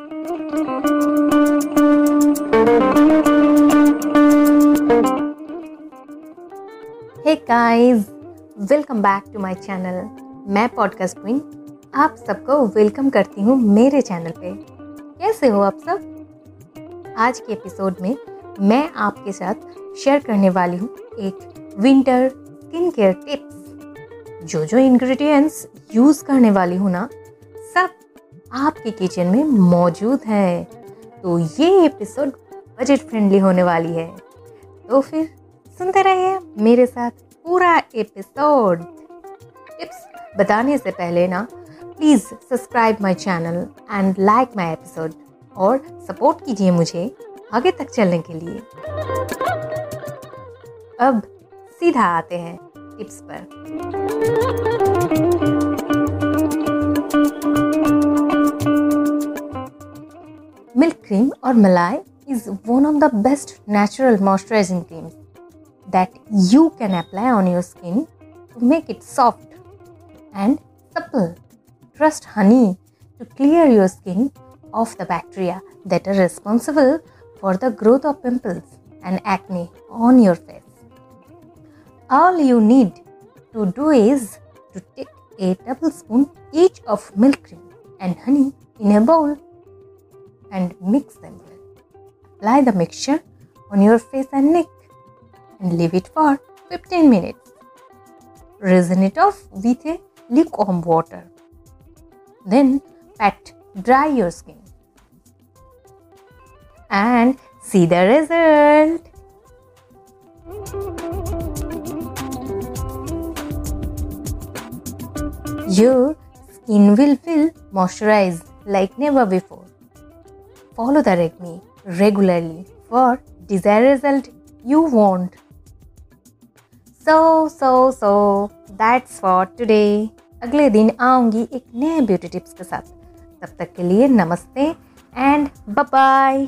Hey guys welcome back to my channel मैं podcast queen आप सबको वेलकम करती हूँ मेरे चैनल पे. कैसे हो आप सब? आज के एपिसोड में मैं आपके साथ शेयर करने वाली हूँ एक विंटर स्किन केयर टिप्स जो जो इंग्रेडिएंट्स यूज़ करने वाली हूँ ना, सब आपके किचन में मौजूद है। तो ये एपिसोड बजट फ्रेंडली होने वाली है। तो फिर सुनते रहिए मेरे साथ पूरा एपिसोड। टिप्स बताने से पहले ना please subscribe my channel and like my episode और सपोर्ट कीजिए मुझे आगे तक चलने के लिए। अब सीधा आते हैं टिप्स पर। Cream or malai is one of the best natural moisturizing creams that you can apply on your skin to make it soft and supple. Trust honey to clear your skin of the bacteria that are responsible for the growth of pimples and acne on your face. All you need to do is to take a tablespoon each of milk cream and honey in a bowl and mix them well. Apply the mixture on your face and neck and leave it for 15 minutes. Rinse it off with a lukewarm water. Then pat dry your skin and see the result. Your skin will feel moisturized like never before. Follow the REGME regularly for desired result you want. So so so that's for today. अगले दिन आऊँगी एक नए beauty tips के साथ तब तक के लिए नमस्ते एंड बाय